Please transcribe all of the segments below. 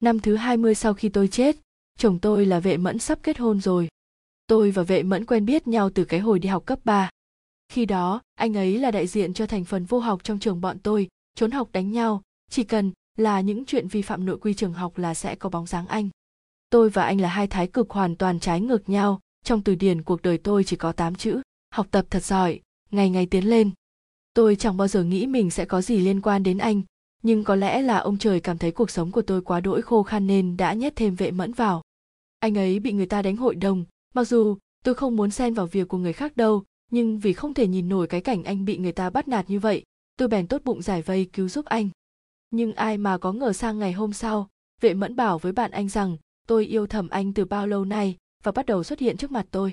Năm thứ 20 sau khi tôi chết, chồng tôi là vệ mẫn sắp kết hôn rồi. Tôi và vệ mẫn quen biết nhau từ cái hồi đi học cấp 3. Khi đó, anh ấy là đại diện cho thành phần vô học trong trường bọn tôi, trốn học đánh nhau, chỉ cần là những chuyện vi phạm nội quy trường học là sẽ có bóng dáng anh. Tôi và anh là hai thái cực hoàn toàn trái ngược nhau, trong từ điển cuộc đời tôi chỉ có 8 chữ, học tập thật giỏi, ngày ngày tiến lên. Tôi chẳng bao giờ nghĩ mình sẽ có gì liên quan đến anh, nhưng có lẽ là ông trời cảm thấy cuộc sống của tôi quá đỗi khô khan nên đã nhét thêm vệ mẫn vào. Anh ấy bị người ta đánh hội đồng, mặc dù tôi không muốn xen vào việc của người khác đâu, nhưng vì không thể nhìn nổi cái cảnh anh bị người ta bắt nạt như vậy, tôi bèn tốt bụng giải vây cứu giúp anh. Nhưng ai mà có ngờ sang ngày hôm sau, vệ mẫn bảo với bạn anh rằng tôi yêu thầm anh từ bao lâu nay và bắt đầu xuất hiện trước mặt tôi.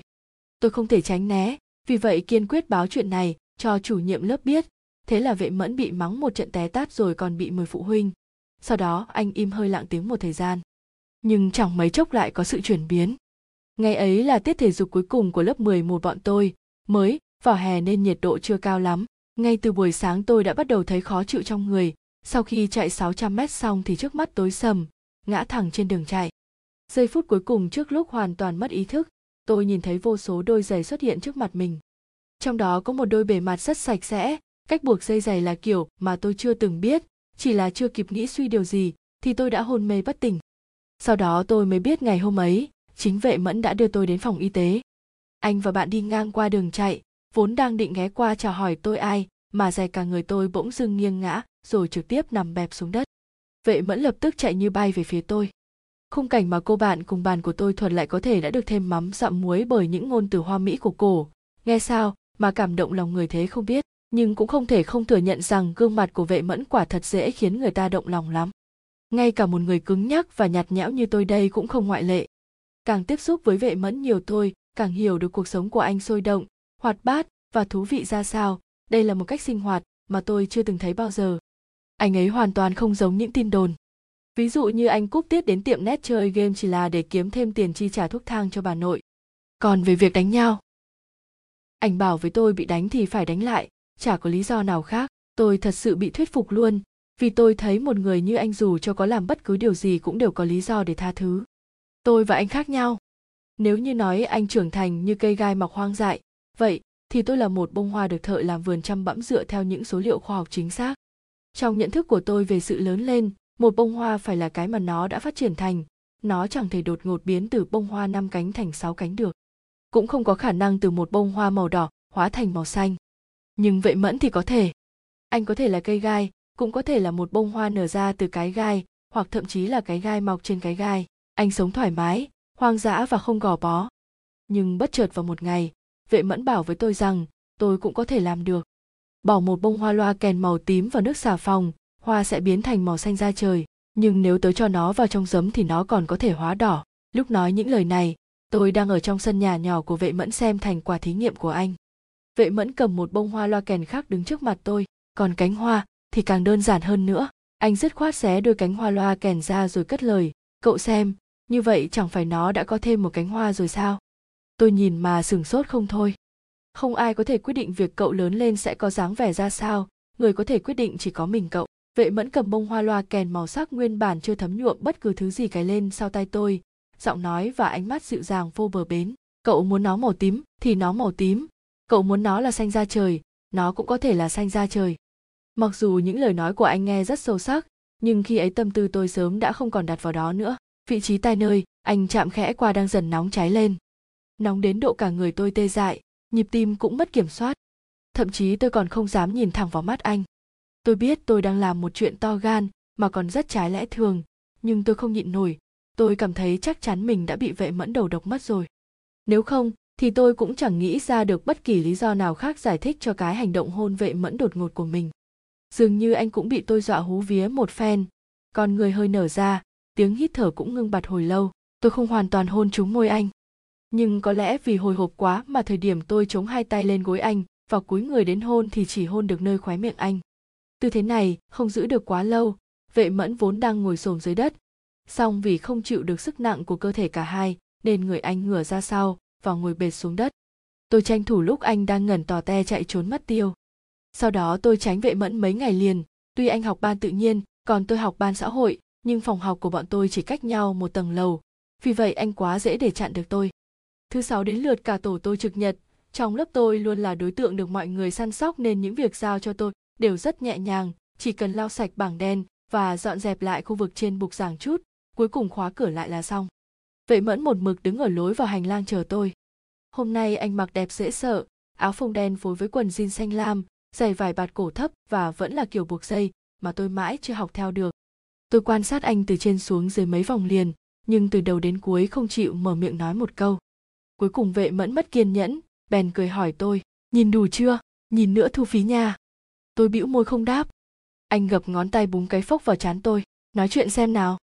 Tôi không thể tránh né, vì vậy kiên quyết báo chuyện này cho chủ nhiệm lớp biết, thế là vệ mẫn bị mắng một trận té tát rồi còn bị mời phụ huynh. Sau đó anh im hơi lặng tiếng một thời gian. Nhưng chẳng mấy chốc lại có sự chuyển biến. Ngày ấy là tiết thể dục cuối cùng của lớp 11 bọn tôi, mới, vào hè nên nhiệt độ chưa cao lắm. Ngay từ buổi sáng tôi đã bắt đầu thấy khó chịu trong người, sau khi chạy 600 mét xong thì trước mắt tối sầm, ngã thẳng trên đường chạy. Giây phút cuối cùng trước lúc hoàn toàn mất ý thức, tôi nhìn thấy vô số đôi giày xuất hiện trước mặt mình. Trong đó có một đôi bề mặt rất sạch sẽ, cách buộc dây giày là kiểu mà tôi chưa từng biết, chỉ là chưa kịp nghĩ suy điều gì thì tôi đã hôn mê bất tỉnh. Sau đó tôi mới biết ngày hôm ấy, chính vệ mẫn đã đưa tôi đến phòng y tế. Anh và bạn đi ngang qua đường chạy, vốn đang định ghé qua chào hỏi tôi ai, mà dài cả người tôi bỗng dưng nghiêng ngã, rồi trực tiếp nằm bẹp xuống đất. Vệ mẫn lập tức chạy như bay về phía tôi. Khung cảnh mà cô bạn cùng bàn của tôi thuật lại có thể đã được thêm mắm dặm muối bởi những ngôn từ hoa mỹ của cổ. Nghe sao mà cảm động lòng người thế không biết, nhưng cũng không thể không thừa nhận rằng gương mặt của vệ mẫn quả thật dễ khiến người ta động lòng lắm. Ngay cả một người cứng nhắc và nhạt nhẽo như tôi đây cũng không ngoại lệ. Càng tiếp xúc với vệ mẫn nhiều tôi, càng hiểu được cuộc sống của anh sôi động, hoạt bát và thú vị ra sao. Đây là một cách sinh hoạt mà tôi chưa từng thấy bao giờ anh ấy hoàn toàn không giống những tin đồn ví dụ như anh cúp tiết đến tiệm nét chơi game chỉ là để kiếm thêm tiền chi trả thuốc thang cho bà nội còn về việc đánh nhau anh bảo với tôi bị đánh thì phải đánh lại chả có lý do nào khác, tôi thật sự bị thuyết phục luôn, vì tôi thấy một người như anh dù cho có làm bất cứ điều gì cũng đều có lý do để tha thứ. Tôi và anh khác nhau. Nếu như nói anh trưởng thành như cây gai mọc hoang dại, vậy thì tôi là một bông hoa được thợ làm vườn chăm bẵm dựa theo những số liệu khoa học chính xác. Trong nhận thức của tôi về sự lớn lên, một bông hoa phải là cái mà nó đã phát triển thành, nó chẳng thể đột ngột biến từ bông hoa năm cánh thành sáu cánh được. Cũng không có khả năng từ một bông hoa màu đỏ hóa thành màu xanh nhưng vậy mẫn thì có thể. Anh có thể là cây gai, cũng có thể là một bông hoa nở ra từ cái gai, hoặc thậm chí là cái gai mọc trên cái gai. Anh sống thoải mái, hoang dã và không gò bó. Nhưng bất chợt vào một ngày, vệ mẫn bảo với tôi rằng, tôi cũng có thể làm được. Bỏ một bông hoa loa kèn màu tím vào nước xà phòng, hoa sẽ biến thành màu xanh da trời. Nhưng nếu tớ cho nó vào trong giấm thì nó còn có thể hóa đỏ. Lúc nói những lời này, tôi đang ở trong sân nhà nhỏ của vệ mẫn xem thành quả thí nghiệm của anh vệ mẫn cầm một bông hoa loa kèn khác đứng trước mặt tôi, còn cánh hoa thì càng đơn giản hơn nữa. Anh dứt khoát xé đôi cánh hoa loa kèn ra rồi cất lời, cậu xem, như vậy chẳng phải nó đã có thêm một cánh hoa rồi sao? Tôi nhìn mà sửng sốt không thôi. Không ai có thể quyết định việc cậu lớn lên sẽ có dáng vẻ ra sao, người có thể quyết định chỉ có mình cậu. Vệ mẫn cầm bông hoa loa kèn màu sắc nguyên bản chưa thấm nhuộm bất cứ thứ gì cái lên sau tay tôi, giọng nói và ánh mắt dịu dàng vô bờ bến. Cậu muốn nó màu tím thì nó màu tím cậu muốn nó là xanh da trời, nó cũng có thể là xanh da trời. Mặc dù những lời nói của anh nghe rất sâu sắc, nhưng khi ấy tâm tư tôi sớm đã không còn đặt vào đó nữa. Vị trí tai nơi, anh chạm khẽ qua đang dần nóng cháy lên. Nóng đến độ cả người tôi tê dại, nhịp tim cũng mất kiểm soát. Thậm chí tôi còn không dám nhìn thẳng vào mắt anh. Tôi biết tôi đang làm một chuyện to gan, mà còn rất trái lẽ thường, nhưng tôi không nhịn nổi. Tôi cảm thấy chắc chắn mình đã bị vệ mẫn đầu độc mất rồi. Nếu không thì tôi cũng chẳng nghĩ ra được bất kỳ lý do nào khác giải thích cho cái hành động hôn vệ mẫn đột ngột của mình. Dường như anh cũng bị tôi dọa hú vía một phen. Con người hơi nở ra, tiếng hít thở cũng ngưng bặt hồi lâu. Tôi không hoàn toàn hôn trúng môi anh. Nhưng có lẽ vì hồi hộp quá mà thời điểm tôi chống hai tay lên gối anh và cúi người đến hôn thì chỉ hôn được nơi khóe miệng anh. Tư thế này không giữ được quá lâu, vệ mẫn vốn đang ngồi xổm dưới đất. Song vì không chịu được sức nặng của cơ thể cả hai, nên người anh ngửa ra sau và ngồi bệt xuống đất. Tôi tranh thủ lúc anh đang ngẩn tò te chạy trốn mất tiêu. Sau đó tôi tránh vệ mẫn mấy ngày liền. Tuy anh học ban tự nhiên còn tôi học ban xã hội nhưng phòng học của bọn tôi chỉ cách nhau một tầng lầu, vì vậy anh quá dễ để chặn được tôi. Thứ sáu đến lượt cả tổ tôi trực nhật, trong lớp tôi luôn là đối tượng được mọi người săn sóc nên những việc giao cho tôi đều rất nhẹ nhàng, chỉ cần lau sạch bảng đen và dọn dẹp lại khu vực trên bục giảng chút, cuối cùng khóa cửa lại là xong. Vệ mẫn một mực đứng ở lối vào hành lang chờ tôi. Hôm nay anh mặc đẹp dễ sợ, áo phông đen phối với quần jean xanh lam, giày vải bạt cổ thấp và vẫn là kiểu buộc dây mà tôi mãi chưa học theo được. Tôi quan sát anh từ trên xuống dưới mấy vòng liền, nhưng từ đầu đến cuối không chịu mở miệng nói một câu. Cuối cùng vệ mẫn mất kiên nhẫn, bèn cười hỏi tôi, nhìn đủ chưa, nhìn nữa thu phí nha. Tôi bĩu môi không đáp. Anh gập ngón tay búng cái phốc vào chán tôi, nói chuyện xem nào.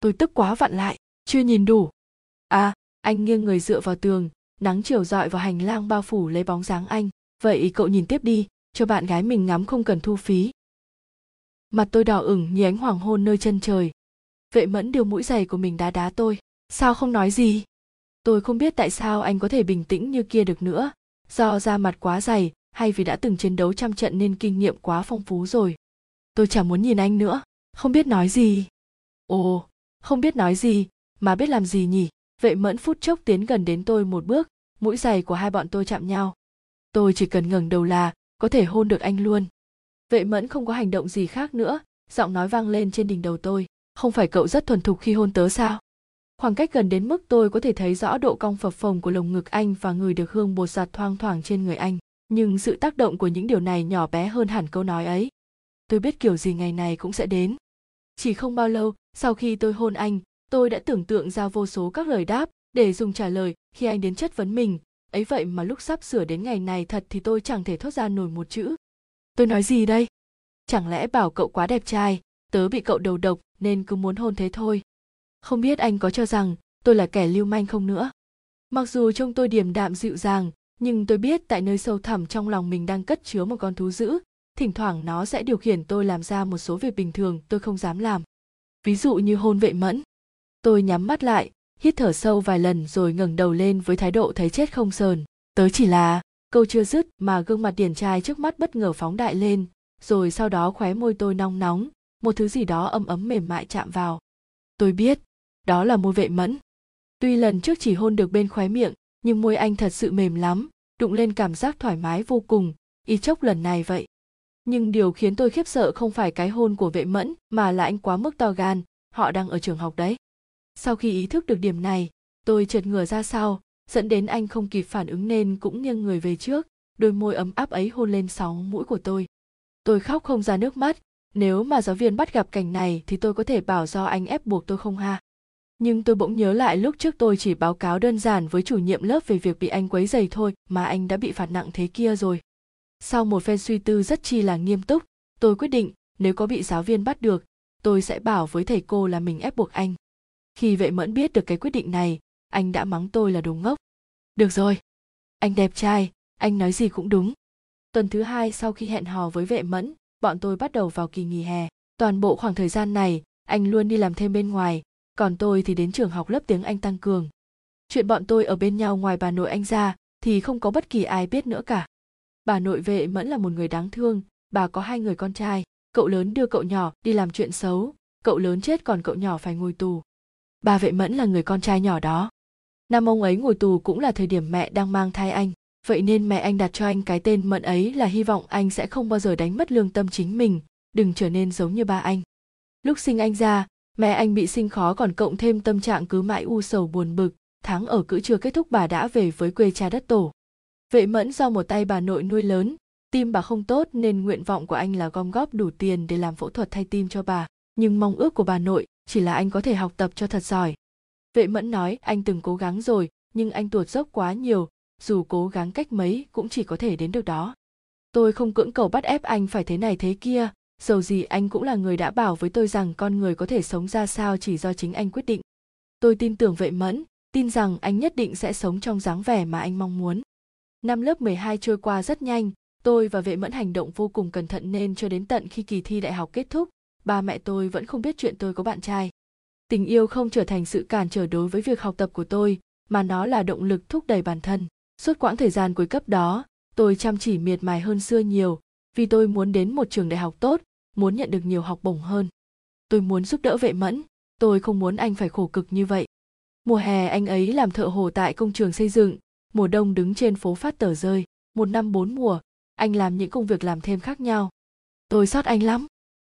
Tôi tức quá vặn lại, chưa nhìn đủ. À, anh nghiêng người dựa vào tường, nắng chiều dọi vào hành lang bao phủ lấy bóng dáng anh. Vậy cậu nhìn tiếp đi, cho bạn gái mình ngắm không cần thu phí. Mặt tôi đỏ ửng như ánh hoàng hôn nơi chân trời. Vệ mẫn điều mũi giày của mình đá đá tôi. Sao không nói gì? Tôi không biết tại sao anh có thể bình tĩnh như kia được nữa. Do da mặt quá dày hay vì đã từng chiến đấu trăm trận nên kinh nghiệm quá phong phú rồi. Tôi chẳng muốn nhìn anh nữa, không biết nói gì. Ồ, không biết nói gì, mà biết làm gì nhỉ? Vệ mẫn phút chốc tiến gần đến tôi một bước, mũi giày của hai bọn tôi chạm nhau. Tôi chỉ cần ngẩng đầu là có thể hôn được anh luôn. Vệ mẫn không có hành động gì khác nữa, giọng nói vang lên trên đỉnh đầu tôi. Không phải cậu rất thuần thục khi hôn tớ sao? Khoảng cách gần đến mức tôi có thể thấy rõ độ cong phập phồng của lồng ngực anh và người được hương bột giặt thoang thoảng trên người anh. Nhưng sự tác động của những điều này nhỏ bé hơn hẳn câu nói ấy. Tôi biết kiểu gì ngày này cũng sẽ đến. Chỉ không bao lâu, sau khi tôi hôn anh, tôi đã tưởng tượng ra vô số các lời đáp để dùng trả lời khi anh đến chất vấn mình. Ấy vậy mà lúc sắp sửa đến ngày này thật thì tôi chẳng thể thốt ra nổi một chữ. Tôi nói gì đây? Chẳng lẽ bảo cậu quá đẹp trai, tớ bị cậu đầu độc nên cứ muốn hôn thế thôi không biết anh có cho rằng tôi là kẻ lưu manh không nữa mặc dù trông tôi điềm đạm dịu dàng nhưng tôi biết tại nơi sâu thẳm trong lòng mình đang cất chứa một con thú dữ thỉnh thoảng nó sẽ điều khiển tôi làm ra một số việc bình thường tôi không dám làm ví dụ như hôn vệ mẫn tôi nhắm mắt lại, hít thở sâu vài lần rồi ngẩng đầu lên với thái độ thấy chết không sờn. Tớ chỉ là câu chưa dứt mà gương mặt điển trai trước mắt bất ngờ phóng đại lên, rồi sau đó khóe môi tôi nóng nóng, một thứ gì đó ấm ấm mềm mại chạm vào. Tôi biết, đó là môi vệ mẫn. Tuy lần trước chỉ hôn được bên khóe miệng, nhưng môi anh thật sự mềm lắm, đụng lên cảm giác thoải mái vô cùng, y chốc lần này vậy. Nhưng điều khiến tôi khiếp sợ không phải cái hôn của vệ mẫn mà là anh quá mức to gan, họ đang ở trường học đấy sau khi ý thức được điểm này, tôi chợt ngửa ra sau, dẫn đến anh không kịp phản ứng nên cũng nghiêng người về trước, đôi môi ấm áp ấy hôn lên sóng mũi của tôi. Tôi khóc không ra nước mắt, nếu mà giáo viên bắt gặp cảnh này thì tôi có thể bảo do anh ép buộc tôi không ha? Nhưng tôi bỗng nhớ lại lúc trước tôi chỉ báo cáo đơn giản với chủ nhiệm lớp về việc bị anh quấy giày thôi mà anh đã bị phạt nặng thế kia rồi. Sau một phen suy tư rất chi là nghiêm túc, tôi quyết định, nếu có bị giáo viên bắt được, tôi sẽ bảo với thầy cô là mình ép buộc anh khi vệ mẫn biết được cái quyết định này, anh đã mắng tôi là đồ ngốc. Được rồi, anh đẹp trai, anh nói gì cũng đúng. Tuần thứ hai sau khi hẹn hò với vệ mẫn, bọn tôi bắt đầu vào kỳ nghỉ hè. Toàn bộ khoảng thời gian này, anh luôn đi làm thêm bên ngoài, còn tôi thì đến trường học lớp tiếng anh tăng cường. Chuyện bọn tôi ở bên nhau ngoài bà nội anh ra thì không có bất kỳ ai biết nữa cả. Bà nội vệ mẫn là một người đáng thương, bà có hai người con trai, cậu lớn đưa cậu nhỏ đi làm chuyện xấu, cậu lớn chết còn cậu nhỏ phải ngồi tù bà vệ mẫn là người con trai nhỏ đó. Năm ông ấy ngồi tù cũng là thời điểm mẹ đang mang thai anh. Vậy nên mẹ anh đặt cho anh cái tên mẫn ấy là hy vọng anh sẽ không bao giờ đánh mất lương tâm chính mình, đừng trở nên giống như ba anh. Lúc sinh anh ra, mẹ anh bị sinh khó còn cộng thêm tâm trạng cứ mãi u sầu buồn bực, tháng ở cữ chưa kết thúc bà đã về với quê cha đất tổ. Vệ mẫn do một tay bà nội nuôi lớn, tim bà không tốt nên nguyện vọng của anh là gom góp đủ tiền để làm phẫu thuật thay tim cho bà. Nhưng mong ước của bà nội chỉ là anh có thể học tập cho thật giỏi. Vệ mẫn nói, anh từng cố gắng rồi, nhưng anh tuột dốc quá nhiều, dù cố gắng cách mấy cũng chỉ có thể đến được đó. Tôi không cưỡng cầu bắt ép anh phải thế này thế kia, dầu gì anh cũng là người đã bảo với tôi rằng con người có thể sống ra sao chỉ do chính anh quyết định. Tôi tin tưởng Vệ mẫn, tin rằng anh nhất định sẽ sống trong dáng vẻ mà anh mong muốn. Năm lớp 12 trôi qua rất nhanh, tôi và vệ mẫn hành động vô cùng cẩn thận nên cho đến tận khi kỳ thi đại học kết thúc ba mẹ tôi vẫn không biết chuyện tôi có bạn trai. Tình yêu không trở thành sự cản trở đối với việc học tập của tôi, mà nó là động lực thúc đẩy bản thân. Suốt quãng thời gian cuối cấp đó, tôi chăm chỉ miệt mài hơn xưa nhiều, vì tôi muốn đến một trường đại học tốt, muốn nhận được nhiều học bổng hơn. Tôi muốn giúp đỡ vệ mẫn, tôi không muốn anh phải khổ cực như vậy. Mùa hè anh ấy làm thợ hồ tại công trường xây dựng, mùa đông đứng trên phố phát tờ rơi. Một năm bốn mùa, anh làm những công việc làm thêm khác nhau. Tôi sót anh lắm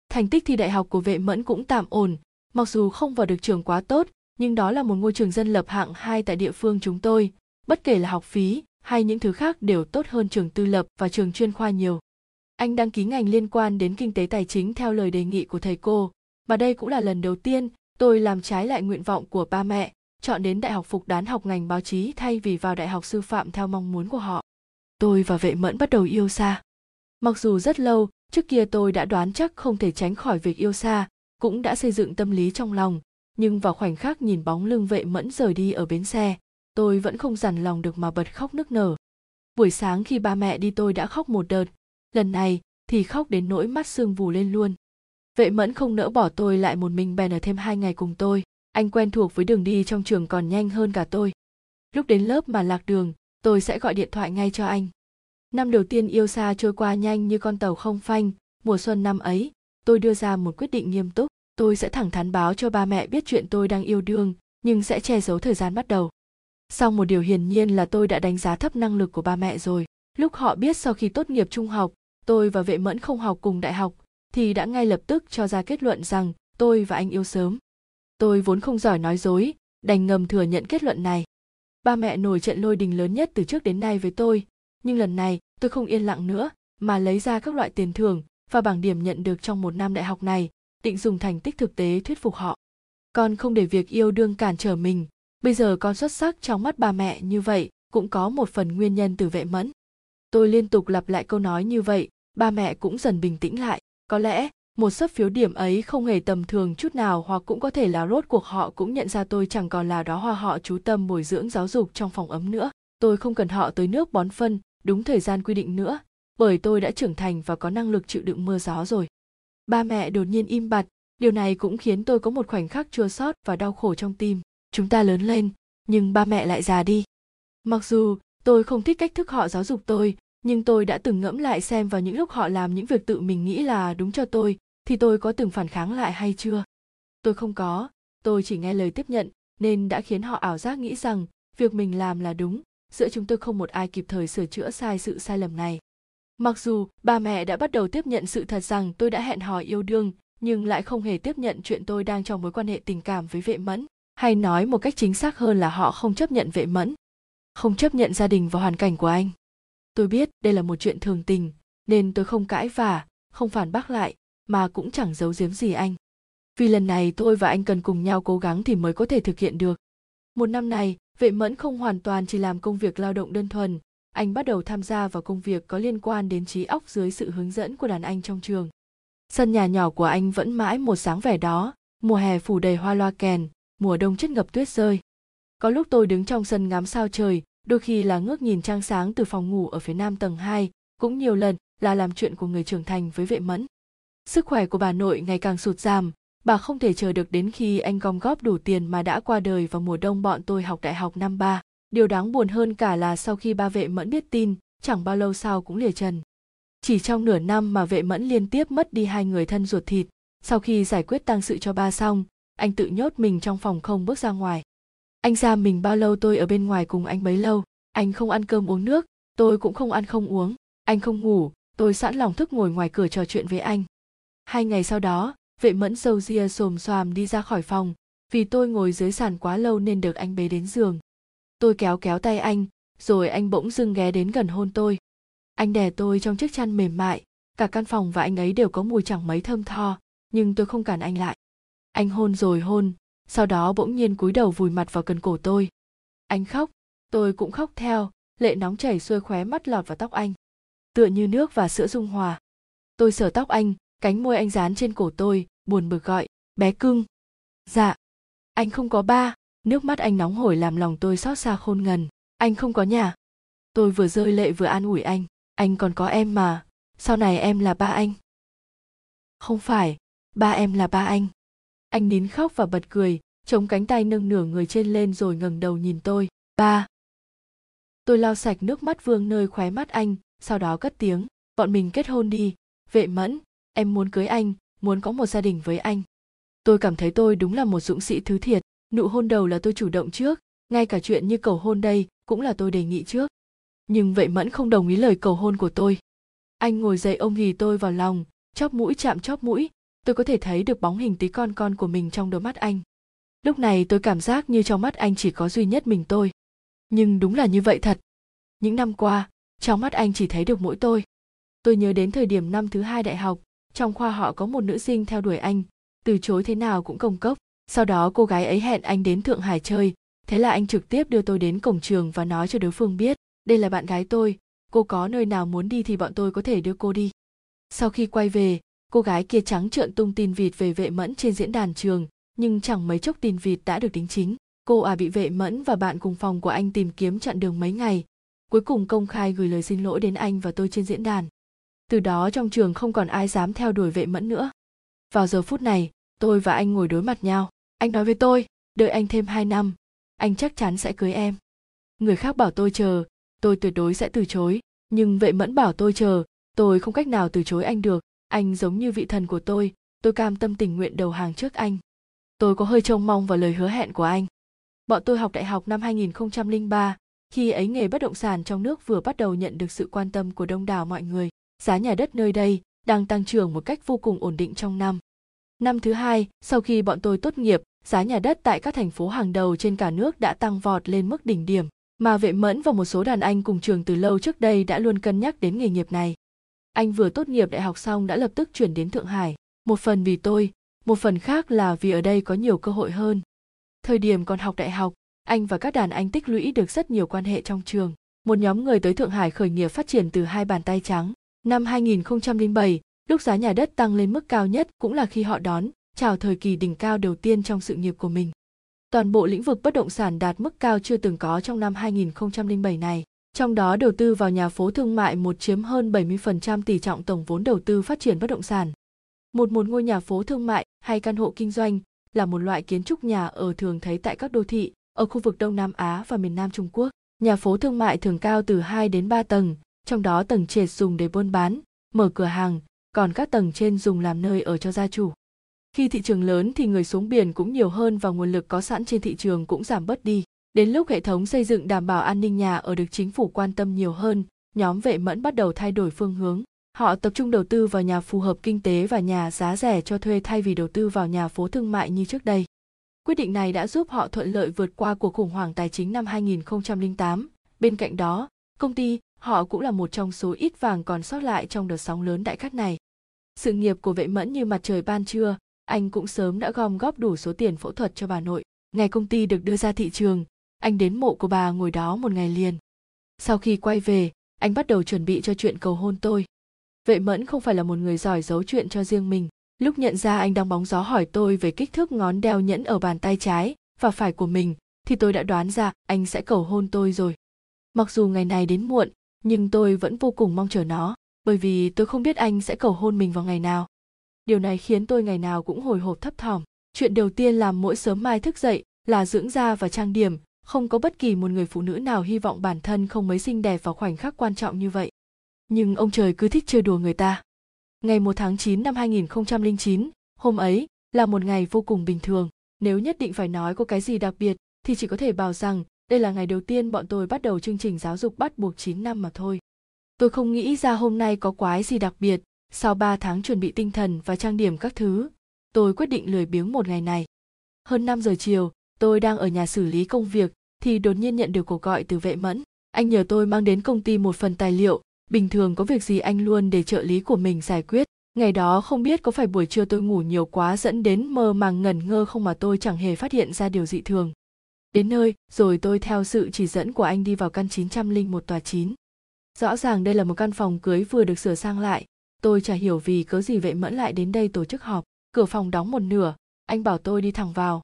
thành tích thi đại học của vệ mẫn cũng tạm ổn. Mặc dù không vào được trường quá tốt, nhưng đó là một ngôi trường dân lập hạng hai tại địa phương chúng tôi. Bất kể là học phí hay những thứ khác đều tốt hơn trường tư lập và trường chuyên khoa nhiều. Anh đăng ký ngành liên quan đến kinh tế tài chính theo lời đề nghị của thầy cô và đây cũng là lần đầu tiên tôi làm trái lại nguyện vọng của ba mẹ, chọn đến đại học phục đán học ngành báo chí thay vì vào đại học sư phạm theo mong muốn của họ. Tôi và vệ mẫn bắt đầu yêu xa. Mặc dù rất lâu trước kia tôi đã đoán chắc không thể tránh khỏi việc yêu xa, cũng đã xây dựng tâm lý trong lòng. Nhưng vào khoảnh khắc nhìn bóng lưng vệ mẫn rời đi ở bến xe, tôi vẫn không dằn lòng được mà bật khóc nức nở. Buổi sáng khi ba mẹ đi tôi đã khóc một đợt, lần này thì khóc đến nỗi mắt sương vù lên luôn. Vệ mẫn không nỡ bỏ tôi lại một mình bèn ở thêm hai ngày cùng tôi, anh quen thuộc với đường đi trong trường còn nhanh hơn cả tôi. Lúc đến lớp mà lạc đường, tôi sẽ gọi điện thoại ngay cho anh năm đầu tiên yêu xa trôi qua nhanh như con tàu không phanh, mùa xuân năm ấy, tôi đưa ra một quyết định nghiêm túc, tôi sẽ thẳng thắn báo cho ba mẹ biết chuyện tôi đang yêu đương, nhưng sẽ che giấu thời gian bắt đầu. Sau một điều hiển nhiên là tôi đã đánh giá thấp năng lực của ba mẹ rồi. Lúc họ biết sau khi tốt nghiệp trung học, tôi và vệ mẫn không học cùng đại học, thì đã ngay lập tức cho ra kết luận rằng tôi và anh yêu sớm. Tôi vốn không giỏi nói dối, đành ngầm thừa nhận kết luận này. Ba mẹ nổi trận lôi đình lớn nhất từ trước đến nay với tôi, nhưng lần này tôi không yên lặng nữa mà lấy ra các loại tiền thưởng và bảng điểm nhận được trong một năm đại học này, định dùng thành tích thực tế thuyết phục họ. Con không để việc yêu đương cản trở mình. Bây giờ con xuất sắc trong mắt ba mẹ như vậy cũng có một phần nguyên nhân từ vệ mẫn. Tôi liên tục lặp lại câu nói như vậy ba mẹ cũng dần bình tĩnh lại. Có lẽ một sấp phiếu điểm ấy không hề tầm thường chút nào hoặc cũng có thể là rốt cuộc họ cũng nhận ra tôi chẳng còn là đó hoa họ chú tâm bồi dưỡng giáo dục trong phòng ấm nữa. Tôi không cần họ tới nước bón phân đúng thời gian quy định nữa, bởi tôi đã trưởng thành và có năng lực chịu đựng mưa gió rồi. Ba mẹ đột nhiên im bặt, điều này cũng khiến tôi có một khoảnh khắc chua xót và đau khổ trong tim. Chúng ta lớn lên, nhưng ba mẹ lại già đi. Mặc dù tôi không thích cách thức họ giáo dục tôi, nhưng tôi đã từng ngẫm lại xem vào những lúc họ làm những việc tự mình nghĩ là đúng cho tôi, thì tôi có từng phản kháng lại hay chưa? Tôi không có, tôi chỉ nghe lời tiếp nhận, nên đã khiến họ ảo giác nghĩ rằng việc mình làm là đúng giữa chúng tôi không một ai kịp thời sửa chữa sai sự sai lầm này. Mặc dù ba mẹ đã bắt đầu tiếp nhận sự thật rằng tôi đã hẹn hò yêu đương, nhưng lại không hề tiếp nhận chuyện tôi đang trong mối quan hệ tình cảm với vệ mẫn, hay nói một cách chính xác hơn là họ không chấp nhận vệ mẫn, không chấp nhận gia đình và hoàn cảnh của anh. Tôi biết đây là một chuyện thường tình, nên tôi không cãi vả, không phản bác lại, mà cũng chẳng giấu giếm gì anh. Vì lần này tôi và anh cần cùng nhau cố gắng thì mới có thể thực hiện được. Một năm này vệ mẫn không hoàn toàn chỉ làm công việc lao động đơn thuần anh bắt đầu tham gia vào công việc có liên quan đến trí óc dưới sự hướng dẫn của đàn anh trong trường sân nhà nhỏ của anh vẫn mãi một sáng vẻ đó mùa hè phủ đầy hoa loa kèn mùa đông chất ngập tuyết rơi có lúc tôi đứng trong sân ngắm sao trời đôi khi là ngước nhìn trăng sáng từ phòng ngủ ở phía nam tầng 2, cũng nhiều lần là làm chuyện của người trưởng thành với vệ mẫn. Sức khỏe của bà nội ngày càng sụt giảm, bà không thể chờ được đến khi anh gom góp đủ tiền mà đã qua đời vào mùa đông bọn tôi học đại học năm ba. Điều đáng buồn hơn cả là sau khi ba vệ mẫn biết tin, chẳng bao lâu sau cũng lìa trần. Chỉ trong nửa năm mà vệ mẫn liên tiếp mất đi hai người thân ruột thịt, sau khi giải quyết tang sự cho ba xong, anh tự nhốt mình trong phòng không bước ra ngoài anh ra mình bao lâu tôi ở bên ngoài cùng anh bấy lâu anh không ăn cơm uống nước tôi cũng không ăn không uống anh không ngủ tôi sẵn lòng thức ngồi ngoài cửa trò chuyện với anh hai ngày sau đó vệ mẫn sâu ria xồm xoàm đi ra khỏi phòng, vì tôi ngồi dưới sàn quá lâu nên được anh bế đến giường. Tôi kéo kéo tay anh, rồi anh bỗng dưng ghé đến gần hôn tôi. Anh đè tôi trong chiếc chăn mềm mại, cả căn phòng và anh ấy đều có mùi chẳng mấy thơm tho, nhưng tôi không cản anh lại. Anh hôn rồi hôn, sau đó bỗng nhiên cúi đầu vùi mặt vào cần cổ tôi. Anh khóc, tôi cũng khóc theo, lệ nóng chảy xuôi khóe mắt lọt vào tóc anh. Tựa như nước và sữa dung hòa. Tôi sờ tóc anh cánh môi anh dán trên cổ tôi, buồn bực gọi, bé cưng. Dạ. Anh không có ba. Nước mắt anh nóng hổi làm lòng tôi xót xa khôn ngần. Anh không có nhà. Tôi vừa rơi lệ vừa an ủi anh. Anh còn có em mà. Sau này em là ba anh. Không phải, ba em là ba anh. Anh nín khóc và bật cười, chống cánh tay nâng nửa người trên lên rồi ngẩng đầu nhìn tôi. Ba. Tôi lau sạch nước mắt vương nơi khóe mắt anh, sau đó cất tiếng, bọn mình kết hôn đi, vệ mẫn em muốn cưới anh, muốn có một gia đình với anh. Tôi cảm thấy tôi đúng là một dũng sĩ thứ thiệt. Nụ hôn đầu là tôi chủ động trước, ngay cả chuyện như cầu hôn đây cũng là tôi đề nghị trước. Nhưng vậy mẫn không đồng ý lời cầu hôn của tôi. Anh ngồi dậy ôm ghì tôi vào lòng, chóp mũi chạm chóp mũi. Tôi có thể thấy được bóng hình tí con con của mình trong đôi mắt anh. Lúc này tôi cảm giác như trong mắt anh chỉ có duy nhất mình tôi. Nhưng đúng là như vậy thật. Những năm qua, trong mắt anh chỉ thấy được mỗi tôi. Tôi nhớ đến thời điểm năm thứ hai đại học trong khoa họ có một nữ sinh theo đuổi anh, từ chối thế nào cũng công cốc. Sau đó cô gái ấy hẹn anh đến thượng hải chơi. Thế là anh trực tiếp đưa tôi đến cổng trường và nói cho đối phương biết, đây là bạn gái tôi, cô có nơi nào muốn đi thì bọn tôi có thể đưa cô đi. Sau khi quay về, cô gái kia trắng trợn tung tin vịt về vệ mẫn trên diễn đàn trường, nhưng chẳng mấy chốc tin vịt đã được đính chính. Cô à bị vệ mẫn và bạn cùng phòng của anh tìm kiếm chặn đường mấy ngày. Cuối cùng công khai gửi lời xin lỗi đến anh và tôi trên diễn đàn từ đó trong trường không còn ai dám theo đuổi vệ mẫn nữa. Vào giờ phút này, tôi và anh ngồi đối mặt nhau. Anh nói với tôi, đợi anh thêm hai năm, anh chắc chắn sẽ cưới em. Người khác bảo tôi chờ, tôi tuyệt đối sẽ từ chối. Nhưng vệ mẫn bảo tôi chờ, tôi không cách nào từ chối anh được. Anh giống như vị thần của tôi tôi cam tâm tình nguyện đầu hàng trước anh. Tôi có hơi trông mong vào lời hứa hẹn của anh. Bọn tôi học đại học năm 2003 khi ấy nghề bất động sản trong nước vừa bắt đầu nhận được sự quan tâm của đông đảo mọi người giá nhà đất nơi đây đang tăng trưởng một cách vô cùng ổn định trong năm. Năm thứ hai, sau khi bọn tôi tốt nghiệp, giá nhà đất tại các thành phố hàng đầu trên cả nước đã tăng vọt lên mức đỉnh điểm, mà vệ mẫn và một số đàn anh cùng trường từ lâu trước đây đã luôn cân nhắc đến nghề nghiệp này. Anh vừa tốt nghiệp đại học xong đã lập tức chuyển đến thượng hải, một phần vì tôi, một phần khác là vì ở đây có nhiều cơ hội hơn. Thời điểm còn học đại học, anh và các đàn anh tích lũy được rất nhiều quan hệ trong trường. Một nhóm người tới thượng hải khởi nghiệp phát triển từ hai bàn tay trắng năm 2007 lúc giá nhà đất tăng lên mức cao nhất cũng là khi họ đón chào thời kỳ đỉnh cao đầu tiên trong sự nghiệp của mình toàn bộ lĩnh vực bất động sản đạt mức cao chưa từng có trong năm 2007 này. Trong đó đầu tư vào nhà phố thương mại một chiếm hơn 70% tỷ trọng tổng vốn đầu tư phát triển bất động sản. Một một ngôi nhà phố thương mại hay căn hộ kinh doanh là một loại kiến trúc nhà ở thường thấy tại các đô thị ở khu vực Đông Nam Á và miền Nam Trung Quốc. Nhà phố thương mại thường cao từ 2 đến 3 tầng, trong đó tầng trệt dùng để buôn bán, mở cửa hàng, còn các tầng trên dùng làm nơi ở cho gia chủ. Khi thị trường lớn thì người xuống biển cũng nhiều hơn và nguồn lực có sẵn trên thị trường cũng giảm bớt đi. Đến lúc hệ thống xây dựng đảm bảo an ninh nhà ở được chính phủ quan tâm nhiều hơn, nhóm vệ mẫn bắt đầu thay đổi phương hướng. Họ tập trung đầu tư vào nhà phù hợp kinh tế và nhà giá rẻ cho thuê thay vì đầu tư vào nhà phố thương mại như trước đây. Quyết định này đã giúp họ thuận lợi vượt qua cuộc khủng hoảng tài chính năm 2008. Bên cạnh đó, công ty họ cũng là một trong số ít vàng còn sót lại trong đợt sóng lớn đại cát này. Sự nghiệp của vệ mẫn như mặt trời ban trưa, anh cũng sớm đã gom góp đủ số tiền phẫu thuật cho bà nội. Ngày công ty được đưa ra thị trường, anh đến mộ của bà ngồi đó một ngày liền. Sau khi quay về, anh bắt đầu chuẩn bị cho chuyện cầu hôn tôi. Vệ mẫn không phải là một người giỏi giấu chuyện cho riêng mình. Lúc nhận ra anh đang bóng gió hỏi tôi về kích thước ngón đeo nhẫn ở bàn tay trái và phải của mình, thì tôi đã đoán ra anh sẽ cầu hôn tôi rồi. Mặc dù ngày này đến muộn, nhưng tôi vẫn vô cùng mong chờ nó, bởi vì tôi không biết anh sẽ cầu hôn mình vào ngày nào. Điều này khiến tôi ngày nào cũng hồi hộp thấp thỏm. Chuyện đầu tiên làm mỗi sớm mai thức dậy là dưỡng da và trang điểm. Không có bất kỳ một người phụ nữ nào hy vọng bản thân không mấy xinh đẹp vào khoảnh khắc quan trọng như vậy. Nhưng ông trời cứ thích chơi đùa người ta. Ngày 1 tháng 9 năm 2009, hôm ấy là một ngày vô cùng bình thường. Nếu nhất định phải nói có cái gì đặc biệt thì chỉ có thể bảo rằng đây là ngày đầu tiên bọn tôi bắt đầu chương trình giáo dục bắt buộc 9 năm mà thôi. Tôi không nghĩ ra hôm nay có quái gì đặc biệt, sau 3 tháng chuẩn bị tinh thần và trang điểm các thứ, tôi quyết định lười biếng một ngày này. Hơn 5 giờ chiều, tôi đang ở nhà xử lý công việc thì đột nhiên nhận được cuộc gọi từ vệ mẫn. Anh nhờ tôi mang đến công ty một phần tài liệu, bình thường có việc gì anh luôn để trợ lý của mình giải quyết. Ngày đó không biết có phải buổi trưa tôi ngủ nhiều quá dẫn đến mơ màng ngẩn ngơ không mà tôi chẳng hề phát hiện ra điều dị thường. Đến nơi, rồi tôi theo sự chỉ dẫn của anh đi vào căn 901 tòa 9. Rõ ràng đây là một căn phòng cưới vừa được sửa sang lại, tôi chả hiểu vì cớ gì vệ mẫn lại đến đây tổ chức họp. Cửa phòng đóng một nửa anh bảo tôi đi thẳng vào.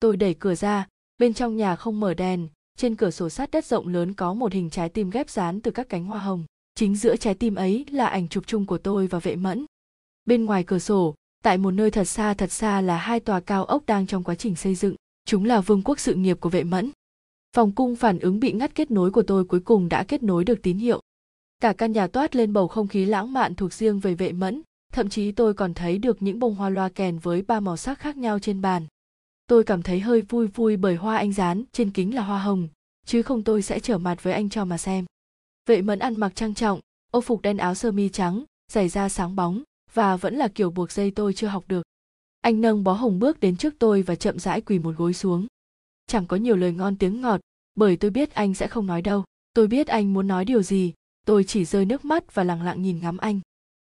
Tôi đẩy cửa ra bên trong nhà không mở đèn trên cửa sổ sát đất rộng lớn có một hình trái tim ghép dán từ các cánh hoa hồng. Chính giữa trái tim ấy là ảnh chụp chung của tôi và vệ mẫn. Bên ngoài cửa sổ tại một nơi thật xa thật xa là hai tòa cao ốc đang trong quá trình xây dựng chúng là vương quốc sự nghiệp của vệ mẫn. Phòng cung phản ứng bị ngắt kết nối của tôi cuối cùng đã kết nối được tín hiệu. Cả căn nhà toát lên bầu không khí lãng mạn thuộc riêng về vệ mẫn, thậm chí tôi còn thấy được những bông hoa loa kèn với ba màu sắc khác nhau trên bàn. Tôi cảm thấy hơi vui vui bởi hoa anh dán, trên kính là hoa hồng, chứ không tôi sẽ trở mặt với anh cho mà xem. Vệ mẫn ăn mặc trang trọng, ô phục đen áo sơ mi trắng giày da sáng bóng, và vẫn là kiểu buộc dây tôi chưa học được anh nâng bó hồng bước đến trước tôi và chậm rãi quỳ một gối xuống. Chẳng có nhiều lời ngon tiếng ngọt, bởi tôi biết anh sẽ không nói đâu. Tôi biết anh muốn nói điều gì. Tôi chỉ rơi nước mắt và lặng lặng nhìn ngắm anh.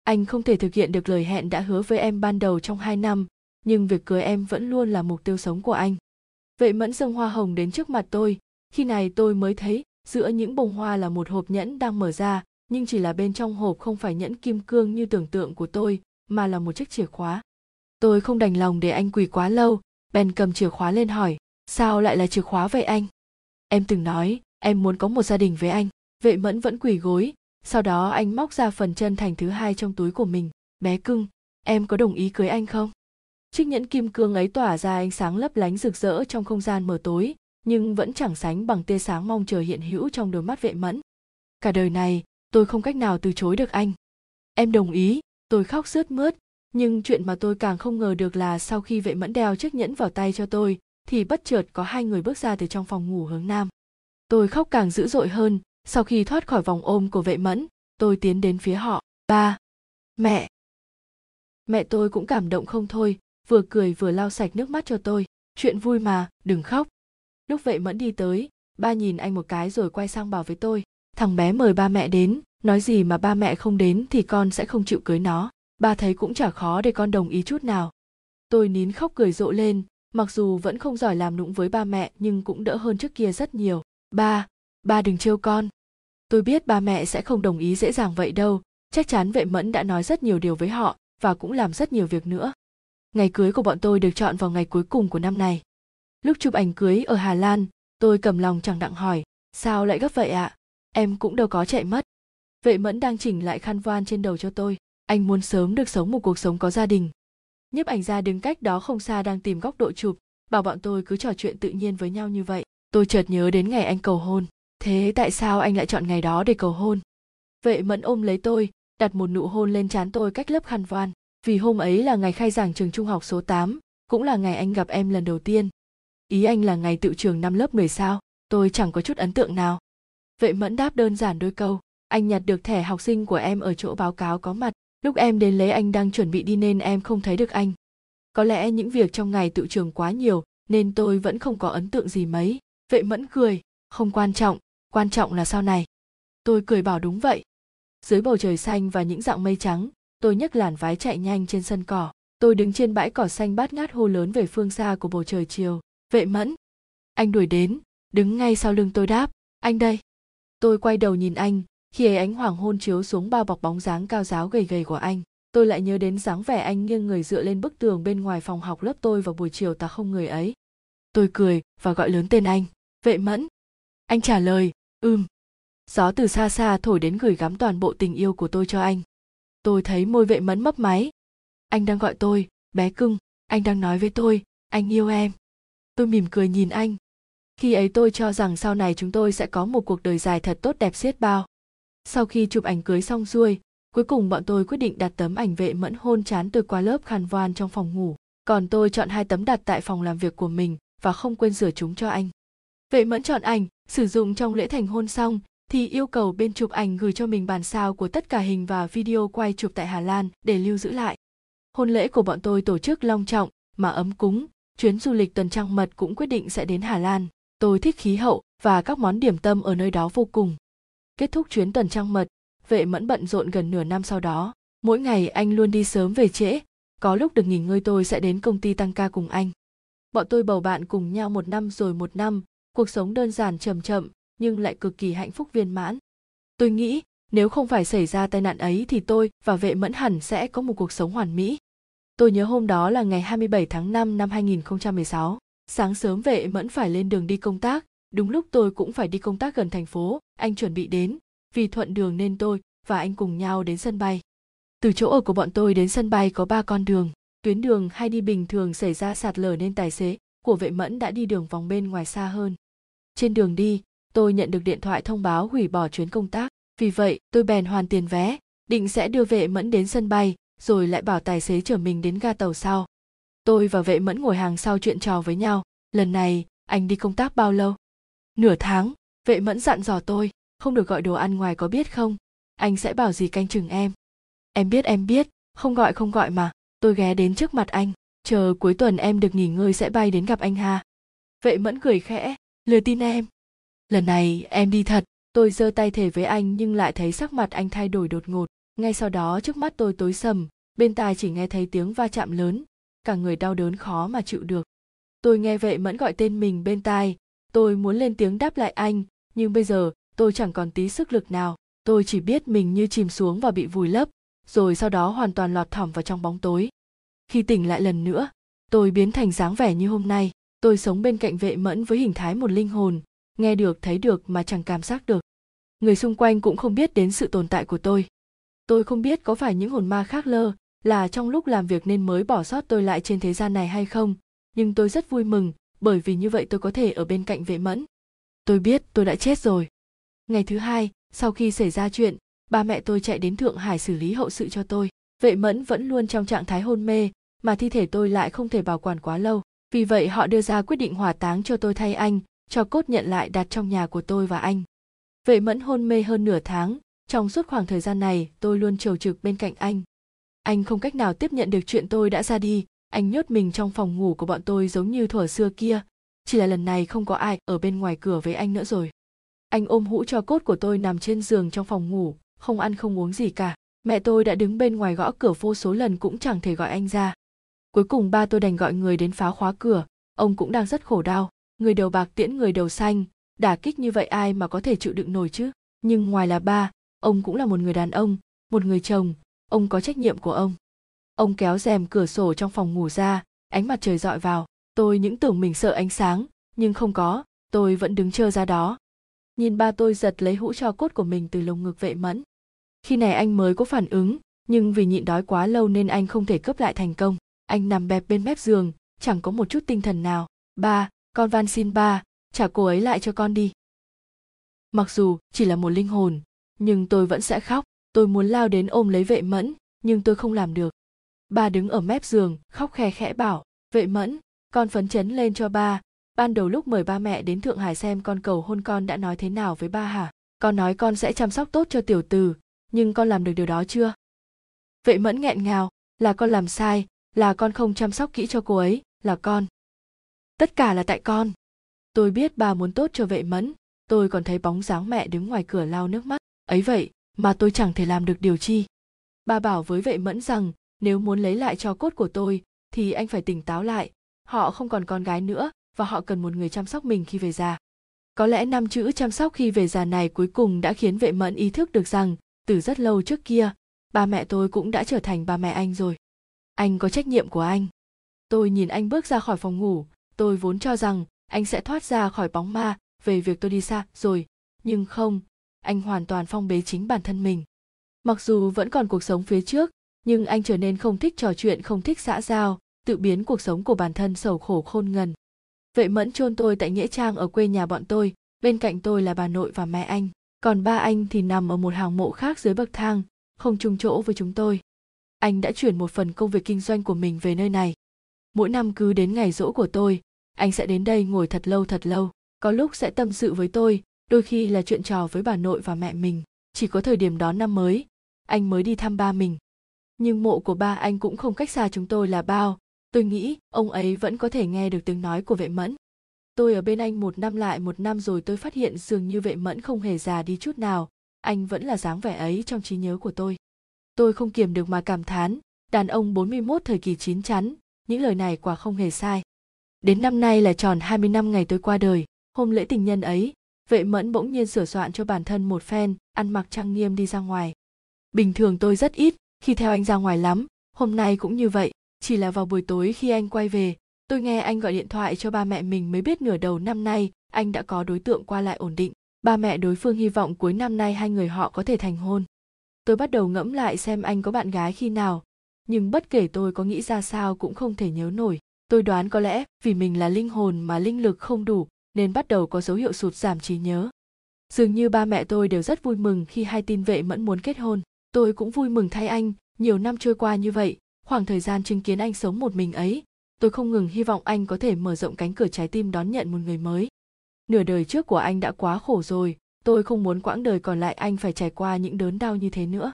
Anh không thể thực hiện được lời hẹn đã hứa với em ban đầu trong hai năm, nhưng việc cưới em vẫn luôn là mục tiêu sống của anh. Vậy mẫn dâng hoa hồng đến trước mặt tôi. Khi này tôi mới thấy, giữa những bông hoa là một hộp nhẫn đang mở ra, nhưng chỉ là bên trong hộp không phải nhẫn kim cương như tưởng tượng của tôi, mà là một chiếc chìa khóa tôi không đành lòng để anh quỳ quá lâu. Bèn cầm chìa khóa lên hỏi, sao lại là chìa khóa vậy anh? Em từng nói, em muốn có một gia đình với anh. Vệ mẫn vẫn quỳ gối. Sau đó anh móc ra phần chân thành thứ hai trong túi của mình. Bé cưng, em có đồng ý cưới anh không? Chiếc nhẫn kim cương ấy tỏa ra ánh sáng lấp lánh rực rỡ trong không gian mờ tối, nhưng vẫn chẳng sánh bằng tia sáng mong chờ hiện hữu trong đôi mắt vệ mẫn. Cả đời này, tôi không cách nào từ chối được anh. Em đồng ý, tôi khóc sướt mướt nhưng chuyện mà tôi càng không ngờ được là sau khi vệ mẫn đeo chiếc nhẫn vào tay cho tôi, thì bất chợt có hai người bước ra từ trong phòng ngủ hướng nam. Tôi khóc càng dữ dội hơn, sau khi thoát khỏi vòng ôm của vệ mẫn, tôi tiến đến phía họ. Ba. Mẹ. Mẹ tôi cũng cảm động không thôi, vừa cười vừa lau sạch nước mắt cho tôi. Chuyện vui mà, đừng khóc. Lúc vệ mẫn đi tới, ba nhìn anh một cái rồi quay sang bảo với tôi. Thằng bé mời ba mẹ đến, nói gì mà ba mẹ không đến thì con sẽ không chịu cưới nó ba thấy cũng chả khó để con đồng ý chút nào. Tôi nín khóc cười rộ lên, mặc dù vẫn không giỏi làm nũng với ba mẹ, nhưng cũng đỡ hơn trước kia rất nhiều. Ba ba đừng trêu con. Tôi biết ba mẹ sẽ không đồng ý dễ dàng vậy đâu, chắc chắn vệ mẫn đã nói rất nhiều điều với họ và cũng làm rất nhiều việc nữa. Ngày cưới của bọn tôi được chọn vào ngày cuối cùng của năm này. Lúc chụp ảnh cưới ở hà lan, tôi cầm lòng chẳng đặng hỏi, sao lại gấp vậy ạ? À? em cũng đâu có chạy mất. Vệ mẫn đang chỉnh lại khăn voan trên đầu cho tôi anh muốn sớm được sống một cuộc sống có gia đình. Nhiếp ảnh gia đứng cách đó không xa đang tìm góc độ chụp bảo bọn tôi cứ trò chuyện tự nhiên với nhau như vậy. Tôi chợt nhớ đến ngày anh cầu hôn. Thế tại sao anh lại chọn ngày đó để cầu hôn? Vệ mẫn ôm lấy tôi đặt một nụ hôn lên trán tôi cách lớp khăn voan. Vì hôm ấy là ngày khai giảng trường trung học số 8, cũng là ngày anh gặp em lần đầu tiên. Ý anh là ngày tự trường năm lớp 10 sao, tôi chẳng có chút ấn tượng nào. Vệ mẫn đáp đơn giản đôi câu, anh nhặt được thẻ học sinh của em ở chỗ báo cáo có mặt, lúc em đến lấy anh đang chuẩn bị đi nên em không thấy được anh. Có lẽ những việc trong ngày tự trường quá nhiều nên tôi vẫn không có ấn tượng gì mấy. Vệ mẫn cười, không quan trọng, quan trọng là sau này. Tôi cười bảo đúng vậy. Dưới bầu trời xanh và những dạng mây trắng, tôi nhấc làn vái chạy nhanh trên sân cỏ tôi đứng trên bãi cỏ xanh bát ngát hô lớn về phương xa của bầu trời chiều vệ mẫn anh đuổi đến đứng ngay sau lưng tôi đáp anh đây tôi quay đầu nhìn anh khi ấy ánh hoàng hôn chiếu xuống bao bọc bóng dáng cao giáo gầy gầy của anh, tôi lại nhớ đến dáng vẻ anh nghiêng người dựa lên bức tường bên ngoài phòng học lớp tôi vào buổi chiều ta không người ấy. Tôi cười và gọi lớn tên anh, vệ mẫn. Anh trả lời, ừm. Gió từ xa xa thổi đến gửi gắm toàn bộ tình yêu của tôi cho anh. Tôi thấy môi vệ mẫn mấp máy. Anh đang gọi tôi, bé cưng, anh đang nói với tôi, anh yêu em. Tôi mỉm cười nhìn anh. Khi ấy tôi cho rằng sau này chúng tôi sẽ có một cuộc đời dài thật tốt đẹp xiết bao sau khi chụp ảnh cưới xong xuôi cuối cùng bọn tôi quyết định đặt tấm ảnh vệ mẫn hôn chán tôi qua lớp khăn voan trong phòng ngủ còn tôi chọn hai tấm đặt tại phòng làm việc của mình và không quên rửa chúng cho anh vệ mẫn chọn ảnh sử dụng trong lễ thành hôn xong thì yêu cầu bên chụp ảnh gửi cho mình bản sao của tất cả hình và video quay chụp tại Hà Lan để lưu giữ lại. Hôn lễ của bọn tôi tổ chức long trọng mà ấm cúng, chuyến du lịch tuần trăng mật cũng quyết định sẽ đến Hà Lan. Tôi thích khí hậu và các món điểm tâm ở nơi đó vô cùng. Kết thúc chuyến tuần trăng mật, vệ mẫn bận rộn gần nửa năm sau đó. Mỗi ngày anh luôn đi sớm về trễ, có lúc được nghỉ ngơi tôi sẽ đến công ty tăng ca cùng anh. Bọn tôi bầu bạn cùng nhau một năm rồi một năm, cuộc sống đơn giản chậm chậm, nhưng lại cực kỳ hạnh phúc viên mãn. Tôi nghĩ nếu không phải xảy ra tai nạn ấy thì tôi và vệ mẫn hẳn sẽ có một cuộc sống hoàn mỹ. Tôi nhớ hôm đó là ngày 27 tháng 5 năm 2016. Sáng sớm vệ mẫn phải lên đường đi công tác, đúng lúc tôi cũng phải đi công tác gần thành phố, anh chuẩn bị đến, vì thuận đường nên tôi và anh cùng nhau đến sân bay. Từ chỗ ở của bọn tôi đến sân bay có ba con đường, tuyến đường hay đi bình thường xảy ra sạt lở nên tài xế của vệ mẫn đã đi đường vòng bên ngoài xa hơn. Trên đường đi, tôi nhận được điện thoại thông báo hủy bỏ chuyến công tác. Vì vậy tôi bèn hoàn tiền vé định sẽ đưa vệ mẫn đến sân bay rồi lại bảo tài xế chở mình đến ga tàu sau. Tôi và vệ mẫn ngồi hàng sau chuyện trò với nhau. Lần này anh đi công tác bao lâu? Nửa tháng, vệ mẫn dặn dò tôi, không được gọi đồ ăn ngoài có biết không? Anh sẽ bảo gì canh chừng em? Em biết em biết, không gọi không gọi mà, tôi ghé đến trước mặt anh, chờ cuối tuần em được nghỉ ngơi sẽ bay đến gặp anh ha. Vệ mẫn cười khẽ, lừa tin em. Lần này em đi thật, tôi giơ tay thề với anh nhưng lại thấy sắc mặt anh thay đổi đột ngột. Ngay sau đó trước mắt tôi tối sầm, bên tai chỉ nghe thấy tiếng va chạm lớn, cả người đau đớn khó mà chịu được. Tôi nghe vệ mẫn gọi tên mình bên tai tôi muốn lên tiếng đáp lại anh, nhưng bây giờ, tôi chẳng còn tí sức lực nào. Tôi chỉ biết mình như chìm xuống và bị vùi lấp, rồi sau đó hoàn toàn lọt thỏm vào trong bóng tối. Khi tỉnh lại lần nữa, tôi biến thành dáng vẻ như hôm nay. Tôi sống bên cạnh vệ mẫn với hình thái một linh hồn, nghe được, thấy được mà chẳng cảm giác được. Người xung quanh cũng không biết đến sự tồn tại của tôi. Tôi không biết có phải những hồn ma khác lơ, là trong lúc làm việc nên mới bỏ sót tôi lại trên thế gian này hay không, nhưng tôi rất vui mừng bởi vì như vậy tôi có thể ở bên cạnh vệ mẫn. Tôi biết tôi đã chết rồi. Ngày thứ hai, sau khi xảy ra chuyện, ba mẹ tôi chạy đến thượng hải xử lý hậu sự cho tôi. Vệ mẫn vẫn luôn trong trạng thái hôn mê, mà thi thể tôi lại không thể bảo quản quá lâu. Vì vậy họ đưa ra quyết định hỏa táng cho tôi thay anh, cho cốt nhận lại đặt trong nhà của tôi và anh. Vệ mẫn hôn mê hơn nửa tháng, trong suốt khoảng thời gian này tôi luôn trầu trực bên cạnh anh. Anh không cách nào tiếp nhận được chuyện tôi đã ra đi anh nhốt mình trong phòng ngủ của bọn tôi giống như thuở xưa kia. Chỉ là lần này không có ai ở bên ngoài cửa với anh nữa rồi. Anh ôm hũ cho cốt của tôi nằm trên giường trong phòng ngủ, không ăn không uống gì cả. Mẹ tôi đã đứng bên ngoài gõ cửa vô số lần cũng chẳng thể gọi anh ra. Cuối cùng ba tôi đành gọi người đến phá khóa cửa. Ông cũng đang rất khổ đau. Người đầu bạc tiễn người đầu xanh. Đả kích như vậy ai mà có thể chịu đựng nổi chứ? Nhưng ngoài là ba, ông cũng là một người đàn ông, một người chồng. Ông có trách nhiệm của ông ông kéo rèm cửa sổ trong phòng ngủ ra, ánh mặt trời dọi vào. Tôi những tưởng mình sợ ánh sáng, nhưng không có, tôi vẫn đứng chờ ra đó. Nhìn ba tôi giật lấy hũ cho cốt của mình từ lồng ngực vệ mẫn. Khi này anh mới có phản ứng, nhưng vì nhịn đói quá lâu nên anh không thể cướp lại thành công. Anh nằm bẹp bên mép giường, chẳng có một chút tinh thần nào. Ba, con van xin ba, trả cô ấy lại cho con đi. Mặc dù chỉ là một linh hồn, nhưng tôi vẫn sẽ khóc. Tôi muốn lao đến ôm lấy vệ mẫn, nhưng tôi không làm được ba đứng ở mép giường, khóc khe khẽ bảo, vệ mẫn, con phấn chấn lên cho ba. Ban đầu lúc mời ba mẹ đến thượng hải xem con cầu hôn con đã nói thế nào với ba hả? Con nói con sẽ chăm sóc tốt cho tiểu từ nhưng con làm được điều đó chưa? Vệ mẫn nghẹn ngào, là con làm sai, là con không chăm sóc kỹ cho cô ấy, là con. Tất cả là tại con. Tôi biết bà muốn tốt cho vệ mẫn, tôi còn thấy bóng dáng mẹ đứng ngoài cửa lau nước mắt. Ấy vậy mà tôi chẳng thể làm được điều chi. Bà bảo với vệ mẫn rằng nếu muốn lấy lại cho cốt của tôi, thì anh phải tỉnh táo lại. Họ không còn con gái nữa, và họ cần một người chăm sóc mình khi về già. Có lẽ năm chữ chăm sóc khi về già này cuối cùng đã khiến vệ mẫn ý thức được rằng, từ rất lâu trước kia, ba mẹ tôi cũng đã trở thành ba mẹ anh rồi. Anh có trách nhiệm của anh. Tôi nhìn anh bước ra khỏi phòng ngủ, tôi vốn cho rằng anh sẽ thoát ra khỏi bóng ma về việc tôi đi xa rồi. Nhưng không, anh hoàn toàn phong bế chính bản thân mình. Mặc dù vẫn còn cuộc sống phía trước nhưng anh trở nên không thích trò chuyện, không thích xã giao, tự biến cuộc sống của bản thân sầu khổ khôn ngần. Vệ mẫn chôn tôi tại nghĩa trang ở quê nhà bọn tôi, bên cạnh tôi là bà nội và mẹ anh. Còn ba anh thì nằm ở một hàng mộ khác dưới bậc thang, không chung chỗ với chúng tôi. Anh đã chuyển một phần công việc kinh doanh của mình về nơi này. Mỗi năm cứ đến ngày rỗ của tôi, anh sẽ đến đây ngồi thật lâu thật lâu. Có lúc sẽ tâm sự với tôi, đôi khi là chuyện trò với bà nội và mẹ mình. Chỉ có thời điểm đón năm mới, anh mới đi thăm ba mình nhưng mộ của ba anh cũng không cách xa chúng tôi là bao. Tôi nghĩ, ông ấy vẫn có thể nghe được tiếng nói của vệ mẫn. Tôi ở bên anh một năm lại một năm rồi tôi phát hiện dường như vệ mẫn không hề già đi chút nào. Anh vẫn là dáng vẻ ấy trong trí nhớ của tôi. Tôi không kiềm được mà cảm thán, đàn ông 41 thời kỳ chín chắn, những lời này quả không hề sai. Đến năm nay là tròn 20 năm ngày tôi qua đời. Hôm lễ tình nhân ấy, vệ mẫn bỗng nhiên sửa soạn cho bản thân một phen, ăn mặc trang nghiêm đi ra ngoài. Bình thường tôi rất ít khi theo anh ra ngoài lắm, hôm nay cũng như vậy, chỉ là vào buổi tối khi anh quay về, tôi nghe anh gọi điện thoại cho ba mẹ mình mới biết nửa đầu năm nay anh đã có đối tượng qua lại ổn định. Ba mẹ đối phương hy vọng cuối năm nay hai người họ có thể thành hôn. Tôi bắt đầu ngẫm lại xem anh có bạn gái khi nào, nhưng bất kể tôi có nghĩ ra sao cũng không thể nhớ nổi. Tôi đoán có lẽ vì mình là linh hồn mà linh lực không đủ nên bắt đầu có dấu hiệu sụt giảm trí nhớ. Dường như ba mẹ tôi đều rất vui mừng khi hai tin vệ mẫn muốn kết hôn tôi cũng vui mừng thay anh. Nhiều năm trôi qua như vậy, khoảng thời gian chứng kiến anh sống một mình ấy, tôi không ngừng hy vọng anh có thể mở rộng cánh cửa trái tim đón nhận một người mới. Nửa đời trước của anh đã quá khổ rồi, tôi không muốn quãng đời còn lại anh phải trải qua những đớn đau như thế nữa.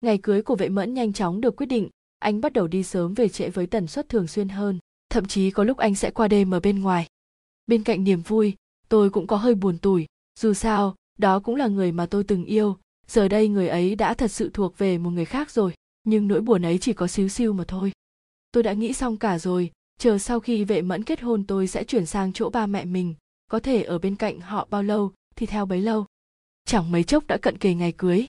Ngày cưới của vệ mẫn nhanh chóng được quyết định, anh bắt đầu đi sớm về trễ với tần suất thường xuyên hơn, thậm chí có lúc anh sẽ qua đêm ở bên ngoài. Bên cạnh niềm vui, tôi cũng có hơi buồn tủi, dù sao, đó cũng là người mà tôi từng yêu giờ đây người ấy đã thật sự thuộc về một người khác rồi, nhưng nỗi buồn ấy chỉ có xíu xiu mà thôi. Tôi đã nghĩ xong cả rồi, chờ sau khi vệ mẫn kết hôn tôi sẽ chuyển sang chỗ ba mẹ mình, có thể ở bên cạnh họ bao lâu thì theo bấy lâu. Chẳng mấy chốc đã cận kề ngày cưới.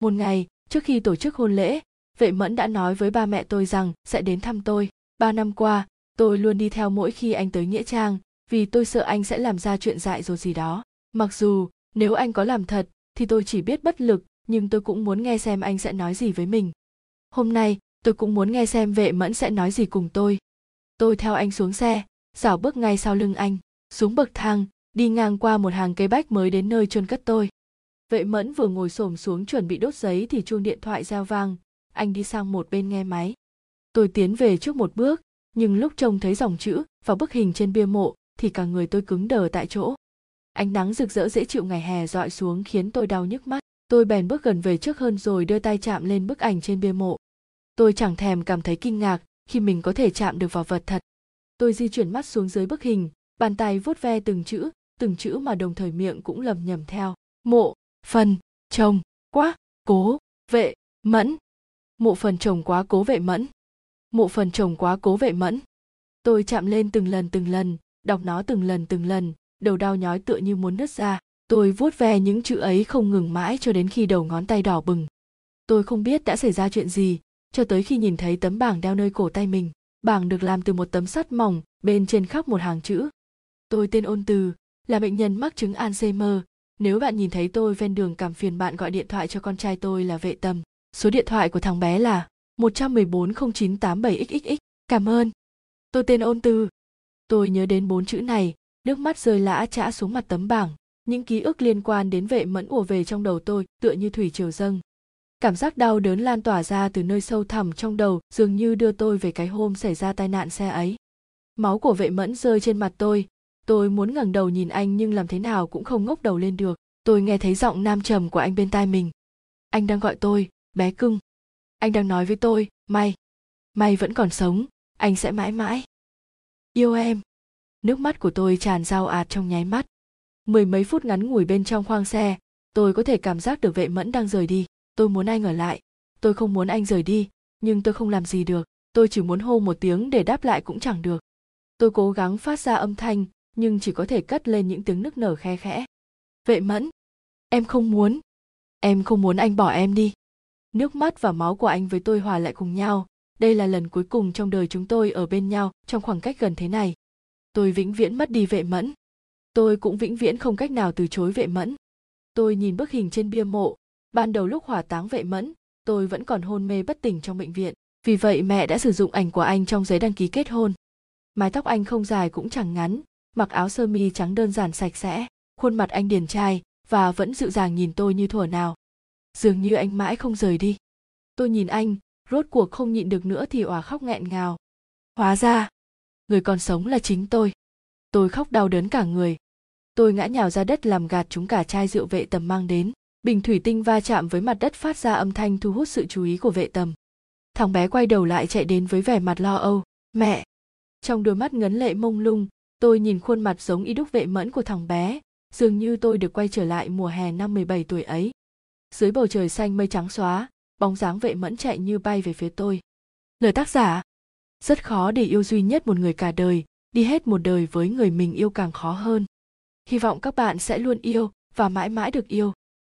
Một ngày, trước khi tổ chức hôn lễ, vệ mẫn đã nói với ba mẹ tôi rằng sẽ đến thăm tôi. Ba năm qua, tôi luôn đi theo mỗi khi anh tới nghĩa trang, vì tôi sợ anh sẽ làm ra chuyện dại rồi gì đó. Mặc dù, nếu anh có làm thật thì tôi chỉ biết bất lực, nhưng tôi cũng muốn nghe xem anh sẽ nói gì với mình. Hôm nay, tôi cũng muốn nghe xem vệ mẫn sẽ nói gì cùng tôi. Tôi theo anh xuống xe dảo bước ngay sau lưng anh, xuống bậc thang, đi ngang qua một hàng cây bách mới đến nơi chôn cất tôi. Vệ mẫn vừa ngồi xổm xuống chuẩn bị đốt giấy thì chuông điện thoại reo vang, anh đi sang một bên nghe máy. Tôi tiến về trước một bước, nhưng lúc trông thấy dòng chữ và bức hình trên bia mộ thì cả người tôi cứng đờ tại chỗ ánh nắng rực rỡ dễ chịu ngày hè dọi xuống khiến tôi đau nhức mắt. Tôi bèn bước gần về trước hơn rồi đưa tay chạm lên bức ảnh trên bia mộ. Tôi chẳng thèm cảm thấy kinh ngạc khi mình có thể chạm được vào vật thật. Tôi di chuyển mắt xuống dưới bức hình, bàn tay vuốt ve từng chữ từng chữ mà đồng thời miệng cũng lầm nhầm theo. Mộ, phần, chồng, quá, cố, vệ, mẫn. Mộ phần chồng quá cố vệ mẫn. Mộ phần chồng quá cố vệ mẫn. Tôi chạm lên từng lần từng lần, đọc nó từng lần từng lần đầu đau nhói tựa như muốn nứt ra. Tôi vuốt ve những chữ ấy không ngừng mãi cho đến khi đầu ngón tay đỏ bừng. Tôi không biết đã xảy ra chuyện gì, cho tới khi nhìn thấy tấm bảng đeo nơi cổ tay mình. Bảng được làm từ một tấm sắt mỏng, bên trên khắc một hàng chữ. Tôi tên ôn từ, là bệnh nhân mắc chứng alzheimer. Nếu bạn nhìn thấy tôi ven đường cảm phiền bạn gọi điện thoại cho con trai tôi là vệ tầm số điện thoại của thằng bé là 1140987xxx cảm ơn. Tôi tên ôn từ. Tôi nhớ đến bốn chữ này nước mắt rơi lã chã xuống mặt tấm bảng. Những ký ức liên quan đến vệ mẫn ùa về trong đầu tôi, tựa như thủy triều dâng. Cảm giác đau đớn lan tỏa ra từ nơi sâu thẳm trong đầu, dường như đưa tôi về cái hôm xảy ra tai nạn xe ấy. Máu của vệ mẫn rơi trên mặt tôi. Tôi muốn ngẩng đầu nhìn anh nhưng làm thế nào cũng không ngốc đầu lên được. Tôi nghe thấy giọng nam trầm của anh bên tai mình. Anh đang gọi tôi, bé cưng. Anh đang nói với tôi, may may vẫn còn sống. Anh sẽ mãi mãi. Yêu em nước mắt của tôi tràn rao ạt trong nháy mắt. Mười mấy phút ngắn ngủi bên trong khoang xe, tôi có thể cảm giác được vệ mẫn đang rời đi. Tôi muốn anh ở lại. Tôi không muốn anh rời đi, nhưng tôi không làm gì được. Tôi chỉ muốn hô một tiếng để đáp lại cũng chẳng được. Tôi cố gắng phát ra âm thanh, nhưng chỉ có thể cất lên những tiếng nức nở khe khẽ. Vệ mẫn, em không muốn. Em không muốn anh bỏ em đi. Nước mắt và máu của anh với tôi hòa lại cùng nhau. Đây là lần cuối cùng trong đời chúng tôi ở bên nhau trong khoảng cách gần thế này tôi vĩnh viễn mất đi vệ mẫn. Tôi cũng vĩnh viễn không cách nào từ chối vệ mẫn. Tôi nhìn bức hình trên bia mộ. Ban đầu lúc hỏa táng vệ mẫn, tôi vẫn còn hôn mê bất tỉnh trong bệnh viện. Vì vậy mẹ đã sử dụng ảnh của anh trong giấy đăng ký kết hôn. Mái tóc anh không dài cũng chẳng ngắn, mặc áo sơ mi trắng đơn giản sạch sẽ. Khuôn mặt anh điển trai và vẫn dịu dàng nhìn tôi như thuở nào. Dường như anh mãi không rời đi. Tôi nhìn anh, rốt cuộc không nhịn được nữa thì òa khóc nghẹn ngào. Hóa ra người còn sống là chính tôi. Tôi khóc đau đớn cả người. Tôi ngã nhào ra đất làm gạt chúng cả chai rượu vệ tầm mang đến. Bình thủy tinh va chạm với mặt đất phát ra âm thanh thu hút sự chú ý của vệ tầm. Thằng bé quay đầu lại chạy đến với vẻ mặt lo âu. Mẹ! Trong đôi mắt ngấn lệ mông lung, tôi nhìn khuôn mặt giống y đúc vệ mẫn của thằng bé. Dường như tôi được quay trở lại mùa hè năm 17 tuổi ấy. Dưới bầu trời xanh mây trắng xóa, bóng dáng vệ mẫn chạy như bay về phía tôi. Lời tác giả! Rất khó để yêu duy nhất một người cả đời, đi hết một đời với người mình yêu càng khó hơn. Hy vọng các bạn sẽ luôn yêu và mãi mãi được yêu.